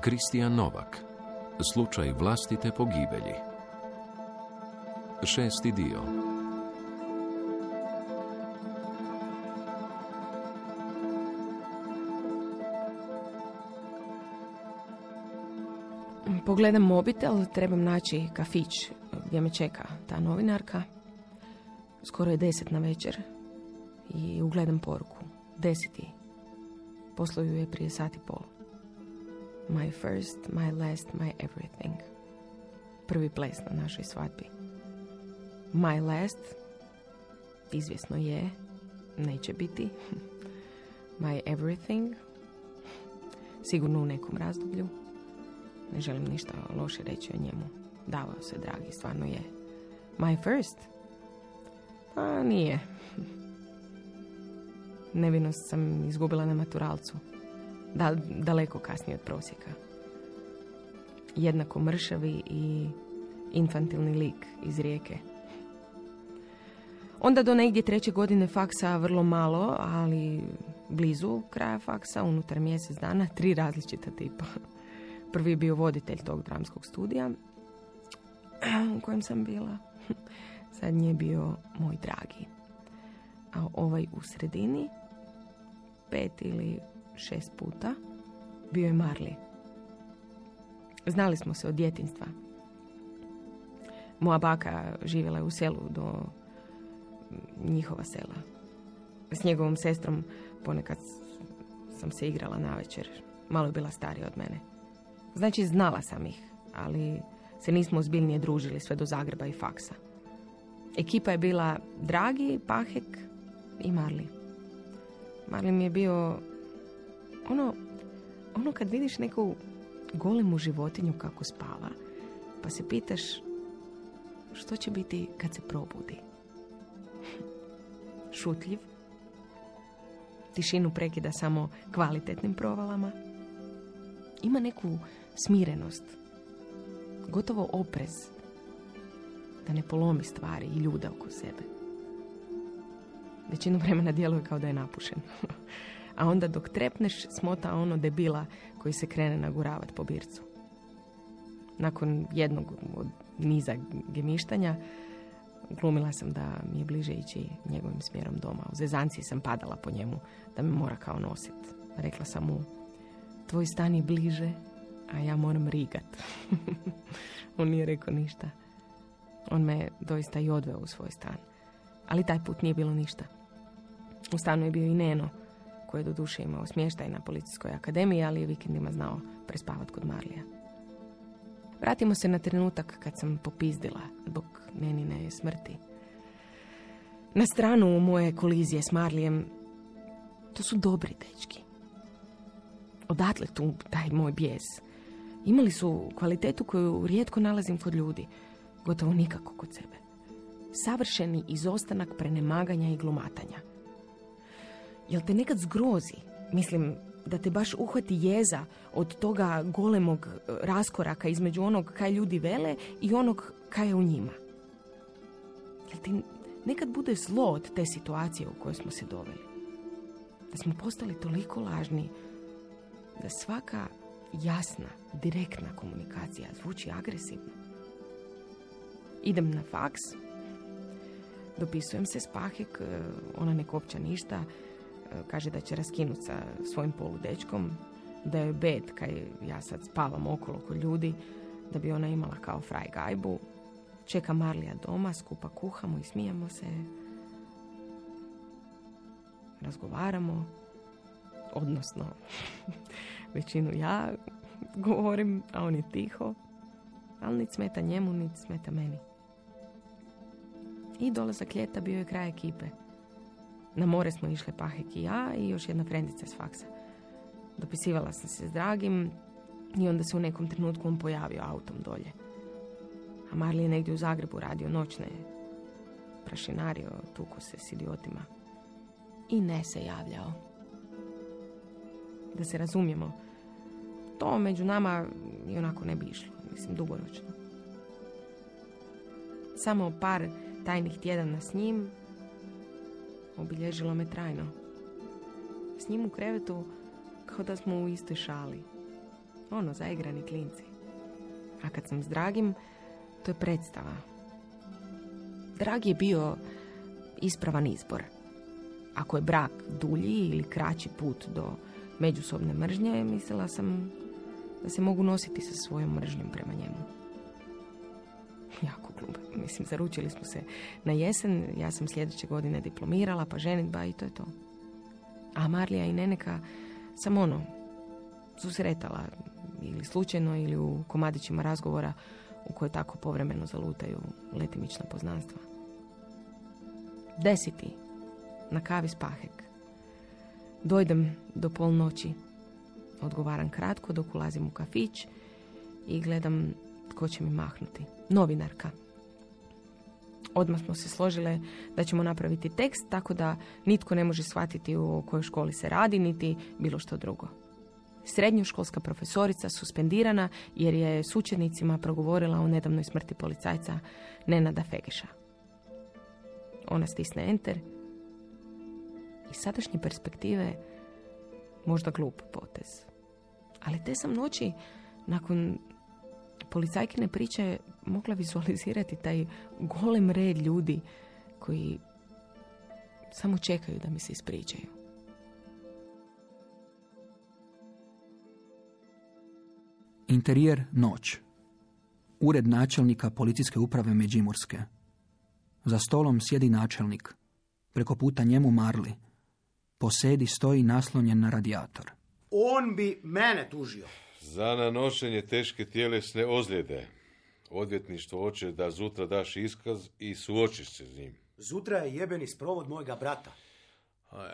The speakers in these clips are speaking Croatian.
Kristijan Novak. Slučaj vlastite pogibelji. Šesti dio. Pogledam mobitel, trebam naći kafić gdje me čeka ta novinarka. Skoro je deset na večer i ugledam poruku. Deseti. Posluju je prije sati pol. My first, my last, my everything. Prvi ples na našoj svadbi. My last, izvjesno je, neće biti. My everything, sigurno u nekom razdoblju. Ne želim ništa loše reći o njemu. Davao se, dragi, stvarno je. My first? Pa nije. Nevinost sam izgubila na maturalcu. Da, daleko kasnije od prosjeka. Jednako mršavi i infantilni lik iz rijeke. Onda do negdje treće godine faksa vrlo malo, ali blizu kraja faksa, unutar mjesec dana, tri različita tipa. Prvi je bio voditelj tog dramskog studija u kojem sam bila. Zadnji je bio moj dragi. A ovaj u sredini, pet ili šest puta, bio je Marli. Znali smo se od djetinstva. Moja baka živjela je u selu do njihova sela. S njegovom sestrom ponekad sam se igrala na večer. Malo je bila starija od mene. Znači, znala sam ih, ali se nismo ozbiljnije družili sve do Zagreba i faksa. Ekipa je bila Dragi, Pahek i Marli. Marli mi je bio ono, ono kad vidiš neku golemu životinju kako spava, pa se pitaš što će biti kad se probudi. Šutljiv, tišinu prekida samo kvalitetnim provalama, ima neku smirenost, gotovo oprez, da ne polomi stvari i ljude oko sebe. Većinu vremena djeluje kao da je napušen. A onda dok trepneš, smota ono debila koji se krene naguravat po bircu. Nakon jednog od niza gemištanja, glumila sam da mi je bliže ići njegovim smjerom doma. U zezanci sam padala po njemu, da me mora kao nosit. Rekla sam mu, tvoj stan je bliže, a ja moram rigat. On nije rekao ništa. On me doista i odveo u svoj stan. Ali taj put nije bilo ništa. U stanu je bio i Neno, koji je do duše imao smještaj na policijskoj akademiji, ali je vikendima znao prespavat kod Marlija. Vratimo se na trenutak kad sam popizdila zbog Nenine smrti. Na stranu moje kolizije s Marlijem, to su dobri dečki. Odatle tu taj moj bijes. Imali su kvalitetu koju rijetko nalazim kod ljudi, gotovo nikako kod sebe. Savršeni izostanak prenemaganja i glumatanja. Jel te nekad zgrozi? Mislim, da te baš uhvati jeza od toga golemog e, raskoraka između onog kaj ljudi vele i onog kaj je u njima. Jel ti nekad bude zlo od te situacije u kojoj smo se doveli? Da smo postali toliko lažni da svaka jasna, direktna komunikacija zvuči agresivno. Idem na faks, dopisujem se s Pahek, e, ona ne kopća ništa, kaže da će raskinuti sa svojim poludečkom, da je bed kaj ja sad spavam okolo kod ljudi, da bi ona imala kao fraj gajbu. Čeka Marlija doma, skupa kuhamo i smijemo se. Razgovaramo, odnosno većinu ja govorim, a on je tiho, ali nit smeta njemu, nit smeta meni. I dolazak ljeta bio je kraj ekipe. Na more smo išle Pahek i ja i još jedna frendica s faksa. Dopisivala sam se s Dragim i onda se u nekom trenutku on pojavio autom dolje. A Marli je negdje u Zagrebu radio noćne, prašinario, tuko se s idiotima. I ne se javljao. Da se razumijemo, to među nama i onako ne bi išlo, mislim, dugoročno. Samo par tajnih tjedana s njim obilježilo me trajno. S njim u krevetu kao da smo u istoj šali. Ono, zaigrani klinci. A kad sam s Dragim, to je predstava. Dragi je bio ispravan izbor. Ako je brak dulji ili kraći put do međusobne mržnje, mislila sam da se mogu nositi sa svojom mržnjom prema njemu. Jako. Mislim, zaručili smo se na jesen, ja sam sljedeće godine diplomirala, pa ženitba i to je to. A Marlija i Neneka sam ono, susretala ili slučajno ili u komadićima razgovora u koje tako povremeno zalutaju letimična poznanstva. Desiti, na kavi spahek. Dojdem do polnoći. Odgovaram kratko dok ulazim u kafić i gledam tko će mi mahnuti. Novinarka. Odmah smo se složile da ćemo napraviti tekst tako da nitko ne može shvatiti u kojoj školi se radi, niti bilo što drugo. Srednjoškolska profesorica suspendirana jer je s učenicima progovorila o nedavnoj smrti policajca Nenada Fegeša. Ona stisne enter i sadašnje perspektive možda glup potez. Ali te sam noći nakon policajkine priče mogla vizualizirati taj golem red ljudi koji samo čekaju da mi se ispričaju. Interijer noć. Ured načelnika policijske uprave Međimurske. Za stolom sjedi načelnik. Preko puta njemu Marli. Posedi stoji naslonjen na radijator. On bi mene tužio. Za nanošenje teške tjelesne ozljede. Odvjetništvo hoće da zutra daš iskaz i suočiš se s njim. Zutra je jebeni sprovod mojega brata. A,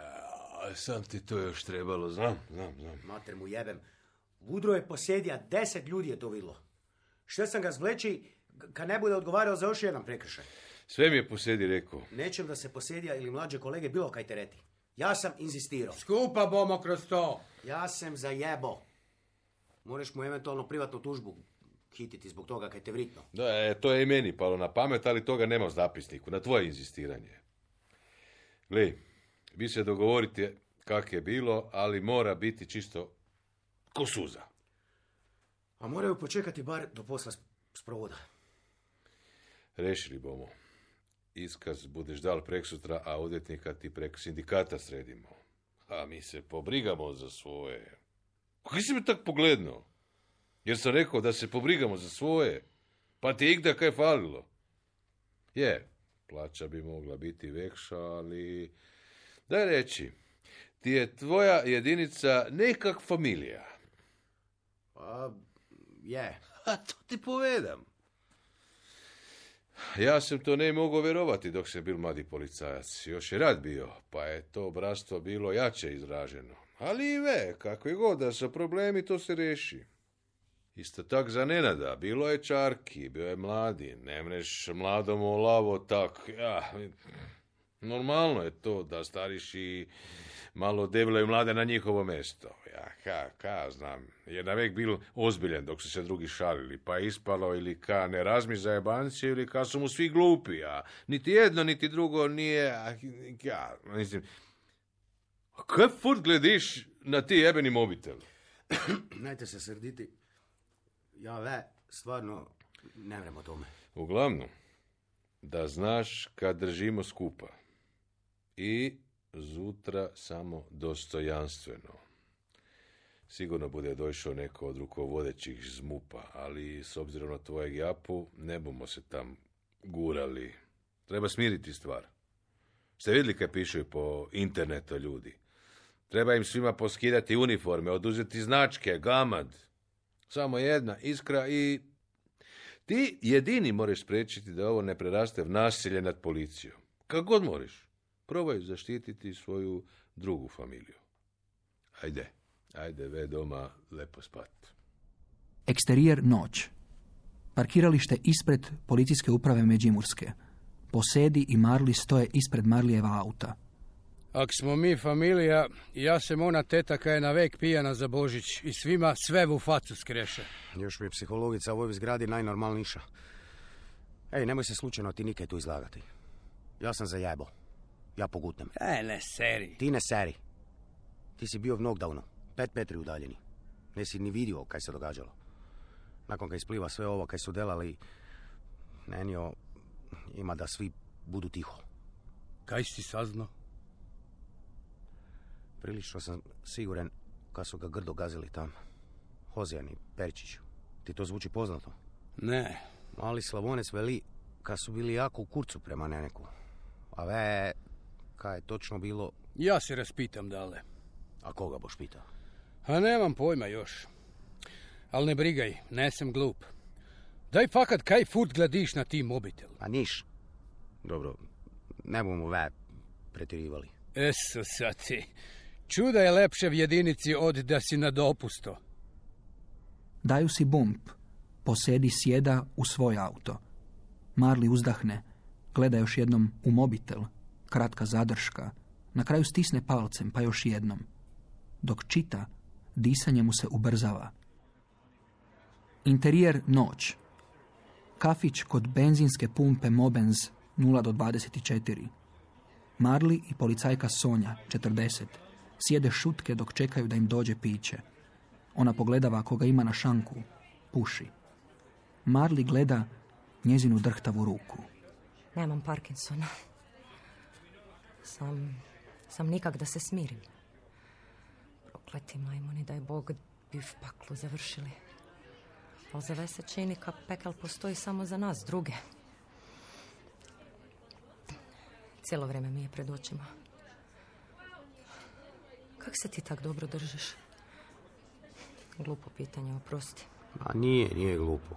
sam ti to još trebalo, znam, znam, znam. Mater mu jebem. Vudro je posjedija, deset ljudi je to vidlo. Što sam ga zvleći kad ne bude odgovarao za još jedan prekršaj? Sve mi je posjedi rekao. Nećem da se posjedija ili mlađe kolege bilo kaj tereti. Ja sam inzistirao. Skupa bomo kroz to. Ja sam zajebo. Moraš mu eventualno privatnu tužbu hititi zbog toga kaj te vritno. Da, e, to je i meni palo na pamet, ali toga nema u zapisniku, na tvoje inzistiranje. Gle, vi se dogovorite kak je bilo, ali mora biti čisto ko suza. A moraju počekati bar do posla sprovoda. Rešili bomo. Iskaz budeš dal prek sutra, a odvjetnika ti prek sindikata sredimo. A mi se pobrigamo za svoje. Kako si me tak pogledno? Jer sam rekao da se pobrigamo za svoje. Pa ti je igda kaj falilo. Je, plaća bi mogla biti vekša, ali... Daj reći, ti je tvoja jedinica nekak familija. Pa, je. A to ti povedam. Ja sam to ne mogao vjerovati dok sam bil mladi policajac. Još je rad bio, pa je to bratstvo bilo jače izraženo. Ali ve, kako je god da su problemi, to se reši. Isto tak za Nenada, bilo je čarki, bio je mladi, ne mreš mladom o lavo tak, ja, normalno je to da stariš i malo devlaju mlade na njihovo mjesto. Ja, ka, ka, znam, je navek bil ozbiljen dok su se drugi šalili, pa ispalo ili ka ne razmi za jebanci ili ka su mu svi glupi, a niti jedno, niti drugo nije, a, ja, mislim, kaj furt glediš na ti jebeni mobitel? Najte se srditi. Ja ve, stvarno, ne vrem o tome. Uglavnom, da znaš kad držimo skupa. I zutra samo dostojanstveno. Sigurno bude došao neko od rukovodećih zmupa, ali s obzirom na tvojeg japu, ne bomo se tam gurali. Treba smiriti stvar. Ste vidjeli kaj pišu po internetu ljudi? Treba im svima poskidati uniforme, oduzeti značke, gamad. Samo jedna iskra i... Ti jedini moraš spriječiti da ovo ne preraste v nasilje nad policijom. Kako god moraš. Probaj zaštititi svoju drugu familiju. Ajde, ajde, ve doma, lepo spat. Eksterijer noć. Parkiralište ispred policijske uprave Međimurske. Posedi i Marli stoje ispred Marlijeva auta. Ak smo mi familija, ja sam ona teta koja je na vek pijana za Božić i svima sve u facu skreše. Još mi je psihologica u ovoj zgradi najnormalniša. Ej, nemoj se slučajno ti nikaj tu izlagati. Ja sam zajebo. Ja pogutnem. E, ne seri. Ti ne seri. Ti si bio v knockdownu. Pet metri udaljeni. Nesi ni vidio kaj se događalo. Nakon kaj ispliva sve ovo, kaj su delali, Nenio ima da svi budu tiho. Kaj si saznao? Prilično sam siguran kad su ga grdo gazili tam. Hozijan i Peričić. Ti to zvuči poznato? Ne. Mali Slavonec veli kad su bili jako u kurcu prema Neneku. A ve, kaj je točno bilo, Ja se raspitam dale. a koga boš pitao? A nemam pojma još. Al ne brigaj, nesam glup. Daj fakat kaj furt glediš na ti mobitel. A niš. Dobro, ne bomo ve pretjerivali. Eso sad ti. Čuda je lepše v jedinici od da si na dopusto. Daju si bump. Posedi sjeda u svoj auto. Marli uzdahne. Gleda još jednom u mobitel. Kratka zadrška. Na kraju stisne palcem, pa još jednom. Dok čita, disanje mu se ubrzava. Interijer noć. Kafić kod benzinske pumpe Mobenz 0 do 24. Marli i policajka Sonja, 40. Sjede šutke dok čekaju da im dođe piće. Ona pogledava koga ima na šanku. Puši. Marli gleda njezinu drhtavu ruku. Nemam Parkinsona. Sam, sam nikak da se smirim. Prokleti majmuni, daj Bog bi v paklu završili. Ali za se čini ka pekel postoji samo za nas, druge. Cijelo vrijeme mi je pred očima. Kak se ti tak dobro držiš? Glupo pitanje, oprosti. A nije, nije glupo.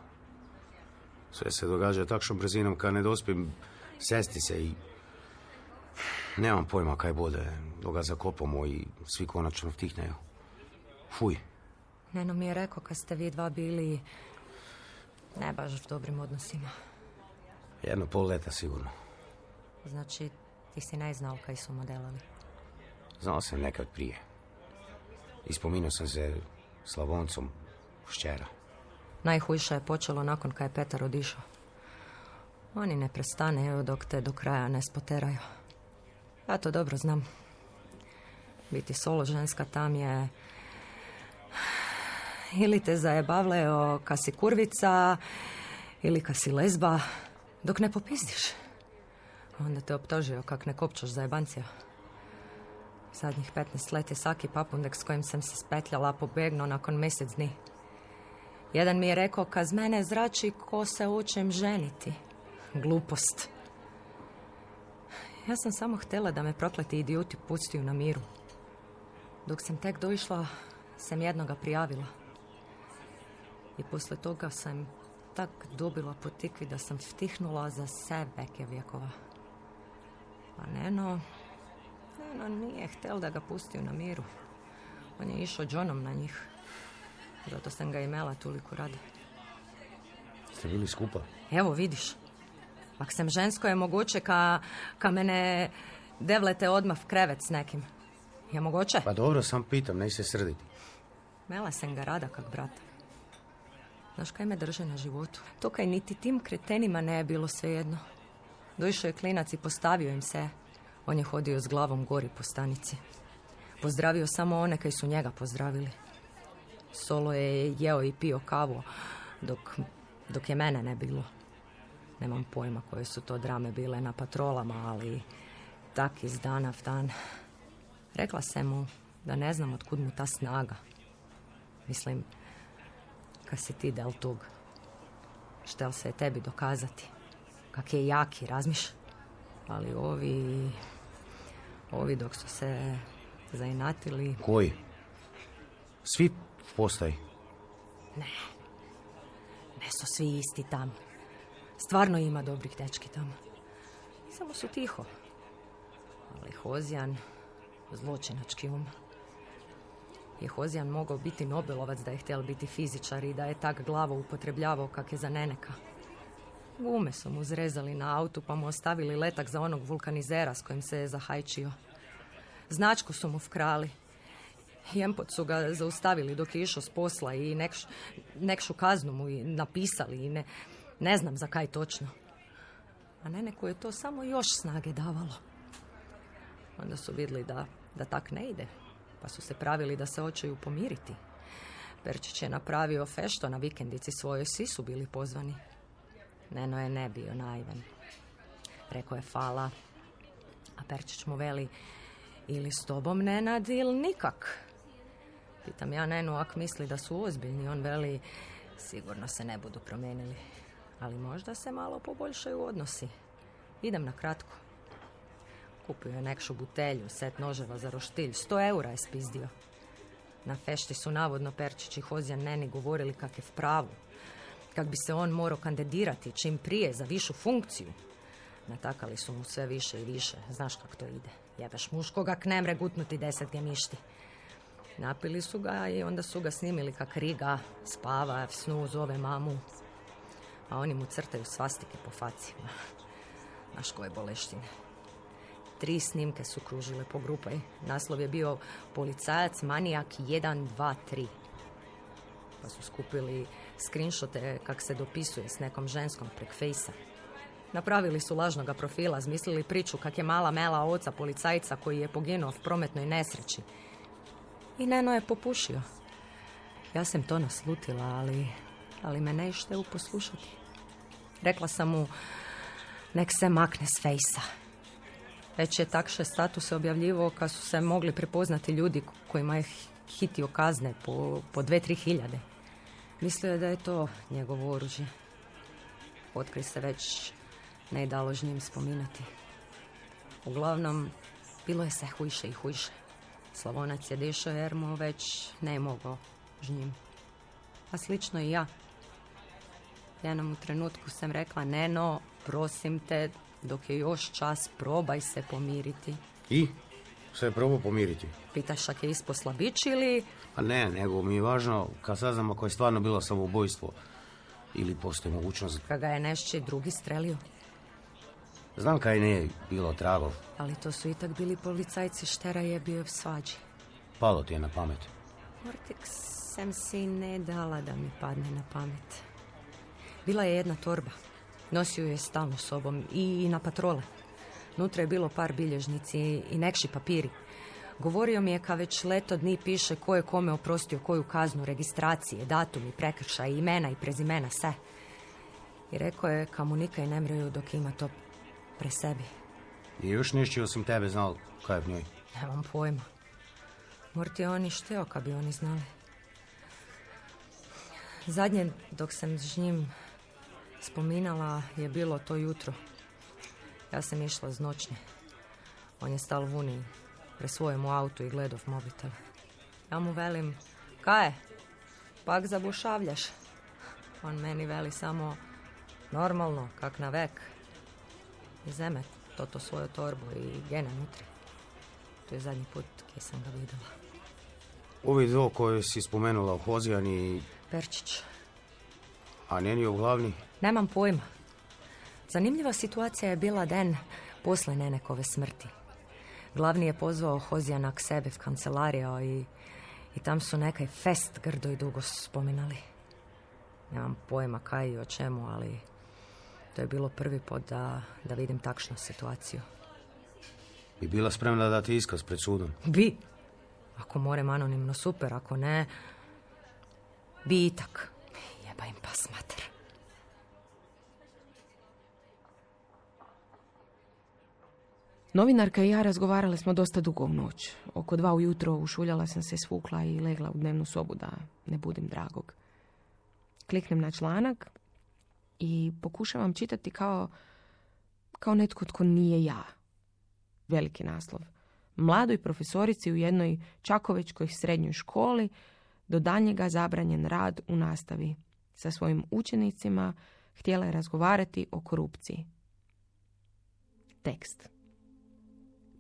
Sve se događa takšom brzinom kad ne dospim sesti se i... Nemam pojma kaj bude, dok ga zakopamo i svi konačno vtihneju. Fuj, Neno mi je rekao kad ste vi dva bili ne baš u dobrim odnosima. jedno pol leta sigurno. Znači, ti si ne znao kaj su modelali. Znao sam nekad prije. Ispominao sam se Slavoncom šćera. Najhujše je počelo nakon kad je Petar odišao. Oni ne prestaneju dok te do kraja ne spoteraju. Ja to dobro znam. Biti solo ženska tam je... Ili te zajebavleo ka si kurvica, ili ka si lezba, dok ne popizdiš. Onda te optožio kak ne kopčaš zajebancija. Zadnjih 15 let je svaki papundek s kojim sam se spetljala pobegnuo nakon mjesec dni. Jedan mi je rekao, kaz mene zrači ko se učem ženiti. Glupost. Ja sam samo htjela da me prokleti idioti pustiju na miru. Dok sam tek došla, sam jednoga prijavila. I poslije toga sam tak dobila po tikvi da sam vtihnula za sve veke vjekova. A Neno, Neno nije htel da ga pustiju na miru. On je išao Johnom na njih. Zato sam ga imela toliko rada. Ste bili skupa? Evo, vidiš. Ak sam žensko je moguće ka, ka mene devlete odmah v krevet s nekim. Je moguće? Pa dobro, sam pitam, ne se srditi. Mela sam ga rada kak brata. Znaš kaj me drže na životu? To kaj niti tim kretenima ne je bilo svejedno. Došao je klinac i postavio im se. On je hodio s glavom gori po stanici. Pozdravio samo one kaj su njega pozdravili. Solo je jeo i pio kavu, dok, dok je mene ne bilo. Nemam pojma koje su to drame bile na patrolama, ali tak iz dana v dan. Rekla sam mu da ne znam otkud mu ta snaga. Mislim, kad si ti del tug. Štel se je tebi dokazati. Kak je jaki, razmiš? Ali ovi... Ovi dok su se zainatili... Koji? Svi postoji. Ne su svi isti tam. Stvarno ima dobrih dečki tamo. Samo su tiho. Ali Hozijan, zločinački um. Je Hozijan mogao biti Nobelovac da je htjel biti fizičar i da je tak glavo upotrebljavao kak je za neneka. Gume su mu zrezali na autu pa mu ostavili letak za onog vulkanizera s kojim se je zahajčio. Značku su mu vkrali. Jempot su ga zaustavili dok je išao s posla i nekš, nekšu kaznu mu napisali i ne, ne znam za kaj točno. A neneku je to samo još snage davalo. Onda su vidjeli da, da tak ne ide, pa su se pravili da se hoćeju pomiriti. Perčić je napravio fešto na vikendici svojoj, svi su bili pozvani. Neno je ne bio naivan. Rekao je fala, a Perčić mu veli ili s tobom Nenad ili nikak. Pitam ja Nenu ak misli da su ozbiljni, on veli sigurno se ne budu promijenili. Ali možda se malo poboljšaju odnosi. Idem na kratko. Kupio je nekšu butelju, set noževa za roštilj, sto eura je spizdio. Na fešti su navodno Perčić i Hozjan Neni govorili kak je v pravu. Kak bi se on morao kandidirati čim prije za višu funkciju. Natakali su mu sve više i više. Znaš kako to ide. Jebeš muškoga k nemre gutnuti deset gemišti. Napili su ga i onda su ga snimili kak riga, spava, snu, zove mamu. A oni mu crtaju svastike po faci. Znaš koje boleštine. Tri snimke su kružile po grupaj. Naslov je bio Policajac manijak 1, 2, 3. Pa su skupili screenshote kak se dopisuje s nekom ženskom prek fejsa. Napravili su lažnoga profila, zmislili priču kak je mala mela oca policajca koji je poginuo v prometnoj nesreći. I Neno je popušio. Ja sam to naslutila, ali, ali me ne u poslušati. Rekla sam mu, nek se makne s fejsa. Već je takše statuse objavljivo kad su se mogli prepoznati ljudi kojima je hitio kazne po, po dve, tri hiljade. Mislio je da je to njegovo oružje. Otkri se već ne njim spominati. Uglavnom, bilo je se hujše i hujše. Slavonac je dešao jer mu već ne mogao žnjim. A slično i ja. Jednom u trenutku sam rekla, Neno, prosim te, dok je još čas, probaj se pomiriti. I? Se je probao pomiriti? Pitaš ak je ispo slabić ili... A ne, nego mi je važno kad saznamo ako je stvarno bilo samoubojstvo ili postoji mogućnost... Kad ga je nešće drugi strelio. Znam kaj ne bilo tragov. Ali to su itak bili policajci štera je bio svađi. Palo ti je na pamet. Mortek sam si ne dala da mi padne na pamet. Bila je jedna torba. Nosio je stalno sobom i na patrole. Nutra je bilo par bilježnici i nekši papiri. Govorio mi je ka već leto dni piše ko je kome oprostio koju kaznu, registracije, datumi, prekršaj, imena i prezimena, sve. I rekao je ka mu nikaj ne mreju dok ima to pre sebi. I još nešto osim tebe znal kaj je v njoj? Nemam pojma. Morti je oni šteo kad bi oni znali. Zadnje dok sam s njim spominala je bilo to jutro. Ja sam išla z noćne. On je stal vuni pre svojem autu i gledov mobitel. Ja mu velim, kaj Pak zabušavljaš? On meni veli samo, normalno, kak na vek. Zeme toto svoju torbu i gene nutri. To je zadnji put kje sam ga vidjela. Ovi dvo koje si spomenula, Hozijan i... Perčić. A njeni u glavni? Nemam pojma. Zanimljiva situacija je bila den posle Nenekove smrti. Glavni je pozvao Hozijana k sebe v kancelariju i, i tam su nekaj fest grdo i dugo spominali. Nemam pojma kaj i o čemu, ali to je bilo prvi put da, da vidim takšnu situaciju. Bi bila spremna dati iskaz pred sudom? Bi. Ako morem anonimno, super. Ako ne, bi i tak. Jeba im pas mater. Novinarka i ja razgovarali smo dosta dugo u noć. Oko dva ujutro ušuljala sam se svukla i legla u dnevnu sobu da ne budim dragog. Kliknem na članak i pokušavam čitati kao, kao netko tko nije ja. Veliki naslov. Mladoj profesorici u jednoj čakovečkoj srednjoj školi do daljnjega zabranjen rad u nastavi. Sa svojim učenicima htjela je razgovarati o korupciji. Tekst.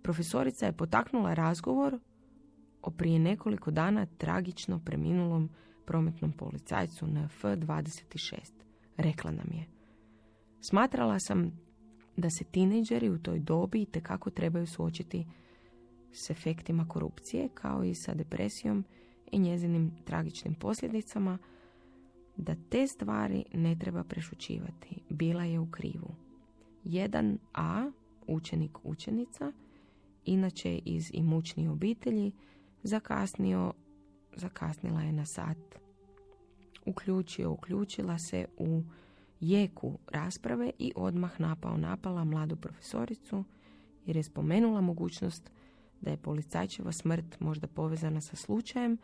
Profesorica je potaknula razgovor o prije nekoliko dana tragično preminulom prometnom policajcu na F26 rekla nam je. Smatrala sam da se tinejdžeri u toj dobi kako trebaju suočiti s efektima korupcije, kao i sa depresijom i njezinim tragičnim posljedicama, da te stvari ne treba prešućivati. Bila je u krivu. Jedan A, učenik učenica, inače iz imućnije obitelji, zakasnio, zakasnila je na sat uključio, uključila se u jeku rasprave i odmah napao napala mladu profesoricu jer je spomenula mogućnost da je policajčeva smrt možda povezana sa slučajem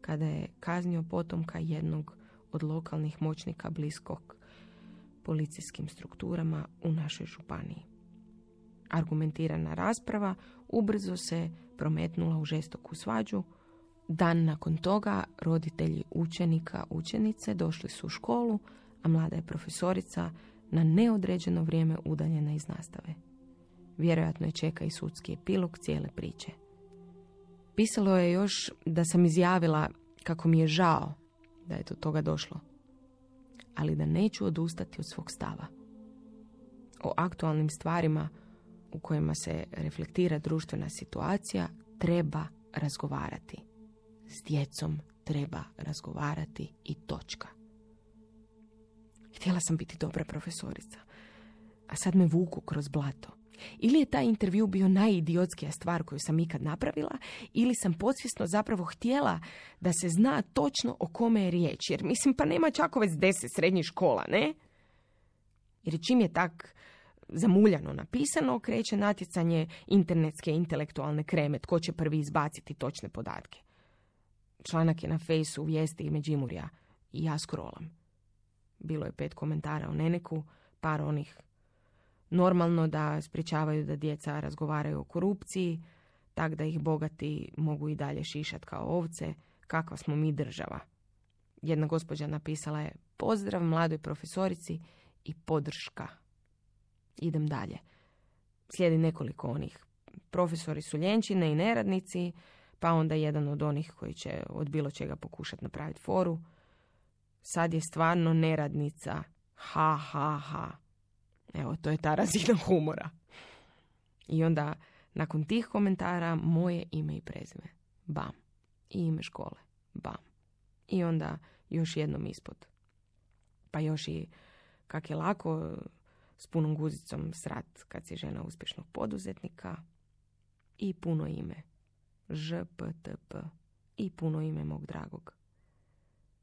kada je kaznio potomka jednog od lokalnih moćnika bliskog policijskim strukturama u našoj županiji. Argumentirana rasprava ubrzo se prometnula u žestoku svađu. Dan nakon toga roditelji učenika učenice došli su u školu, a mlada je profesorica na neodređeno vrijeme udaljena iz nastave. Vjerojatno je čeka i sudski epilog cijele priče. Pisalo je još da sam izjavila kako mi je žao da je do toga došlo, ali da neću odustati od svog stava. O aktualnim stvarima u kojima se reflektira društvena situacija treba razgovarati. S djecom treba razgovarati i točka. Htjela sam biti dobra profesorica, a sad me vuku kroz blato. Ili je taj intervju bio najidiotskija stvar koju sam ikad napravila, ili sam podsvjesno zapravo htjela da se zna točno o kome je riječ. Jer mislim, pa nema Čakovec deset srednjih škola, ne? Jer čim je tak zamuljano napisano, kreće natjecanje internetske intelektualne kreme, tko će prvi izbaciti točne podatke. Članak je na fejsu vijesti i Međimurja i ja scrollam. Bilo je pet komentara o Neneku, par onih normalno da sprječavaju da djeca razgovaraju o korupciji, tak da ih bogati mogu i dalje šišat kao ovce, kakva smo mi država. Jedna gospođa napisala je pozdrav mladoj profesorici i podrška. Idem dalje. Slijedi nekoliko onih. Profesori su ljenčine i neradnici, pa onda jedan od onih koji će od bilo čega pokušati napraviti foru. Sad je stvarno neradnica. Ha, ha, ha. Evo, to je ta razina humora. I onda, nakon tih komentara, moje ime i prezime. Bam. I ime škole. Bam. I onda još jednom ispod. Pa još i kak je lako s punom guzicom srat kad si žena uspješnog poduzetnika. I puno ime. ŽPTP. I puno ime mog dragog.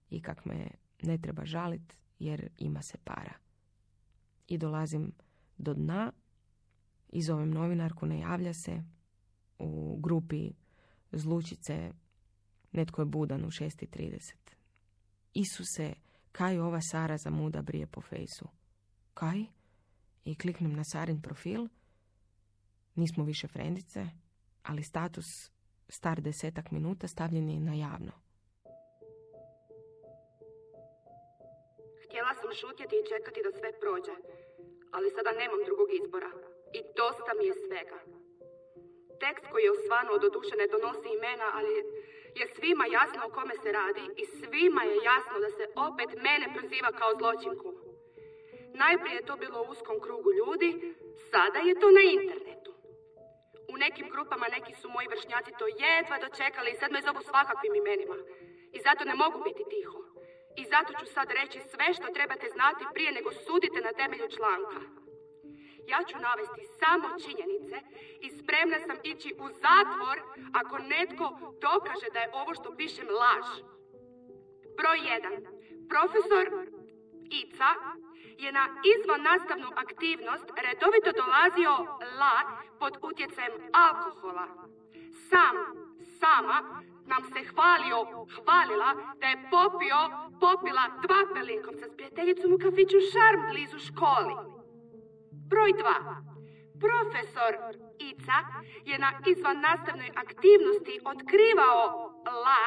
I kak me ne treba žalit jer ima se para i dolazim do dna i zovem novinarku, ne javlja se. U grupi zlučice netko je budan u 6.30. Isuse, kaj ova Sara za muda brije po fejsu? Kaj? I kliknem na Sarin profil. Nismo više frendice, ali status star desetak minuta stavljen je na javno. Htjela sam šutjeti i čekati da sve prođe, ali sada nemam drugog izbora. I dosta mi je svega. Tekst koji je osvanuo do duše ne donosi imena, ali je svima jasno o kome se radi i svima je jasno da se opet mene proziva kao zločinku. Najprije je to bilo u uskom krugu ljudi, sada je to na internetu. U nekim grupama neki su moji vršnjaci to jedva dočekali i sad me zovu svakakvim imenima. I zato ne mogu biti tiho. I zato ću sad reći sve što trebate znati prije nego sudite na temelju članka. Ja ću navesti samo činjenice i spremna sam ići u zatvor ako netko dokaže da je ovo što pišem laž. Broj 1. Profesor Ica je na izvan nastavnu aktivnost redovito dolazio la pod utjecajem alkohola. Sam, sama nam se hvalio, hvalila da je popio, popila dva pelinkovca s prijateljicom u kafiću Šarm blizu školi. Broj dva. Profesor Ica je na izvan nastavnoj aktivnosti otkrivao la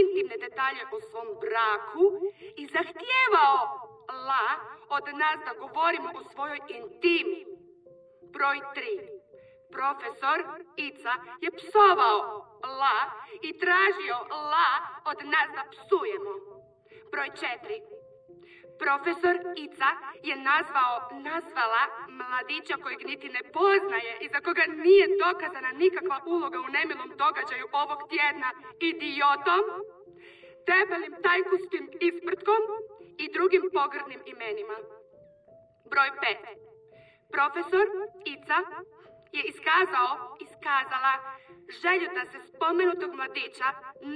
intimne detalje o svom braku i zahtijevao la od nas da govorimo o svojoj intimi. Broj tri. Profesor Ica je psovao la i tražio la od nas da psujemo. Broj četiri. Profesor Ica je nazvao, nazvala mladića kojeg niti ne poznaje i za koga nije dokazana nikakva uloga u nemilom događaju ovog tjedna idiotom, debelim tajkustim isprtkom i drugim pogrdnim imenima. Broj pet. Profesor Ica je iskazao, iskazala, želju da se spomenutog mladića,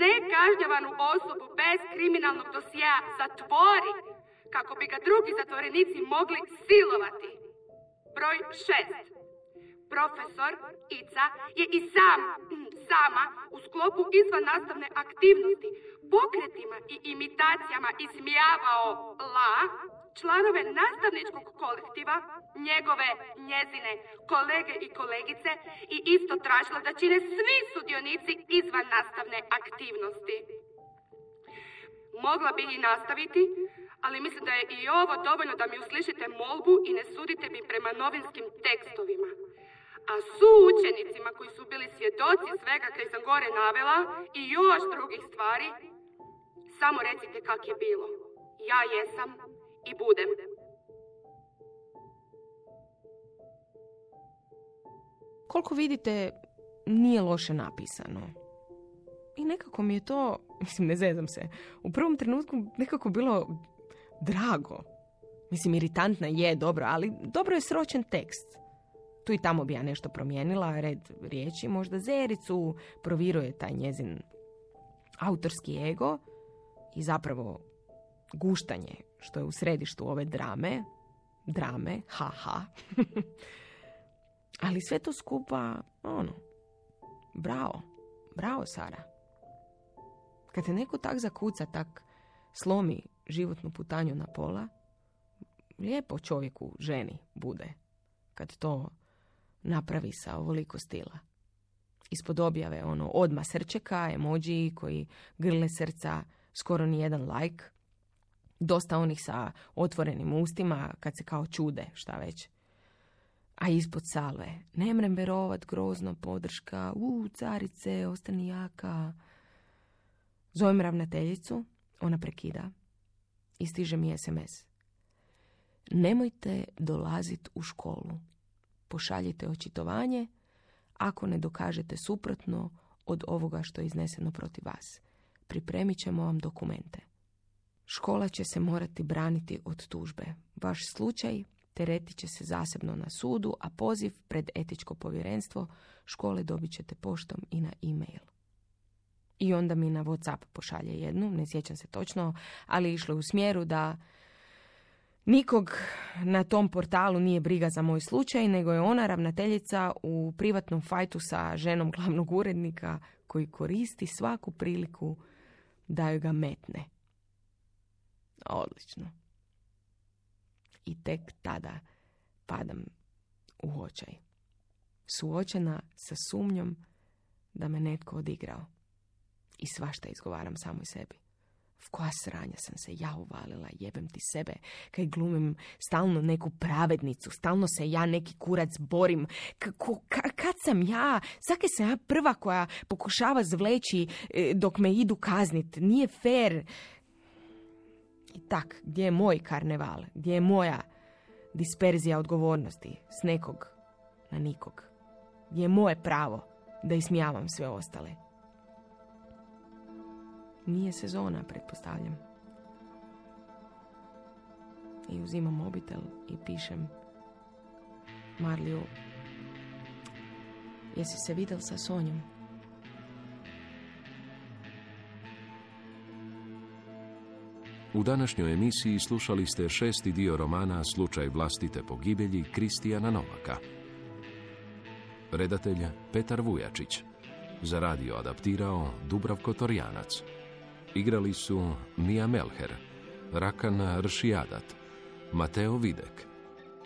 nekažnjavanu osobu bez kriminalnog dosija, zatvori, kako bi ga drugi zatvorenici mogli silovati. Broj šest. Profesor Ica je i sam, sama, u sklopu izvan nastavne aktivnosti, pokretima i imitacijama ismijavao la, članove nastavničkog kolektiva, njegove, njezine, kolege i kolegice i isto tražila da čine svi sudionici izvan nastavne aktivnosti. Mogla bi i nastaviti, ali mislim da je i ovo dovoljno da mi uslišite molbu i ne sudite mi prema novinskim tekstovima. A su učenicima koji su bili svjedoci svega kaj sam gore navela i još drugih stvari, samo recite kak je bilo. Ja jesam i budem. Koliko vidite, nije loše napisano. I nekako mi je to, mislim, ne zezam se, u prvom trenutku nekako bilo drago. Mislim, iritantna je, dobro, ali dobro je sročen tekst. Tu i tamo bi ja nešto promijenila, red riječi, možda Zericu proviruje taj njezin autorski ego i zapravo guštanje što je u središtu ove drame, drame, haha. Ali sve to skupa, ono, bravo, bravo Sara. Kad te neko tak zakuca, tak slomi životnu putanju na pola, lijepo čovjeku, ženi, bude, kad to napravi sa ovoliko stila. Ispod objave ono odma srčeka, emoji koji grle srca, skoro ni jedan like, dosta onih sa otvorenim ustima kad se kao čude, šta već. A ispod salve, ne mrem verovat, grozno, podrška, u, carice, ostani jaka. Zovem ravnateljicu, ona prekida i stiže mi SMS. Nemojte dolaziti u školu. Pošaljite očitovanje ako ne dokažete suprotno od ovoga što je izneseno protiv vas. Pripremit ćemo vam dokumente. Škola će se morati braniti od tužbe. Vaš slučaj teretit će se zasebno na sudu, a poziv pred etičko povjerenstvo škole dobit ćete poštom i na e-mail. I onda mi na Whatsapp pošalje jednu, ne sjećam se točno, ali išlo u smjeru da nikog na tom portalu nije briga za moj slučaj, nego je ona ravnateljica u privatnom fajtu sa ženom glavnog urednika koji koristi svaku priliku da joj ga metne. Odlično. I tek tada padam u očaj. Suočena sa sumnjom da me netko odigrao. I svašta izgovaram samo sebi. V koja sranja sam se ja uvalila, jebem ti sebe, kaj glumim stalno neku pravednicu, stalno se ja neki kurac borim. Kako, kad sam ja? Zake sam ja prva koja pokušava zvleći e, dok me idu kaznit. Nije fair. I tak, gdje je moj karneval? Gdje je moja disperzija odgovornosti s nekog na nikog? Gdje je moje pravo da ismijavam sve ostale? Nije sezona, pretpostavljam. I uzimam mobitel i pišem Marliju, jesi se vidjel sa Sonjom? U današnjoj emisiji slušali ste šesti dio romana Slučaj vlastite pogibelji Kristijana Novaka. Redatelj Petar Vujačić. Za radio adaptirao Dubravko Torjanac. Igrali su Mija Melher, Rakana Ršijadat, Mateo Videk,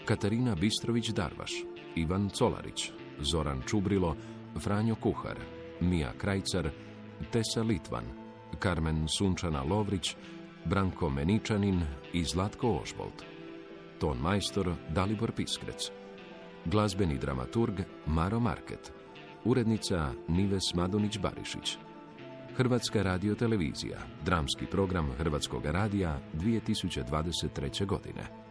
Katarina Bistrović-Darvaš, Ivan Colarić, Zoran Čubrilo, Franjo Kuhar, Mija Krajcar, Tesa Litvan, Karmen Sunčana Lovrić, Branko Meničanin i Zlatko Ožbolt. Ton majstor Dalibor Piskrec. Glazbeni dramaturg Maro Market. Urednica Nives Madunić-Barišić. Hrvatska radiotelevizija, dramski program Hrvatskog radija 2023. godine.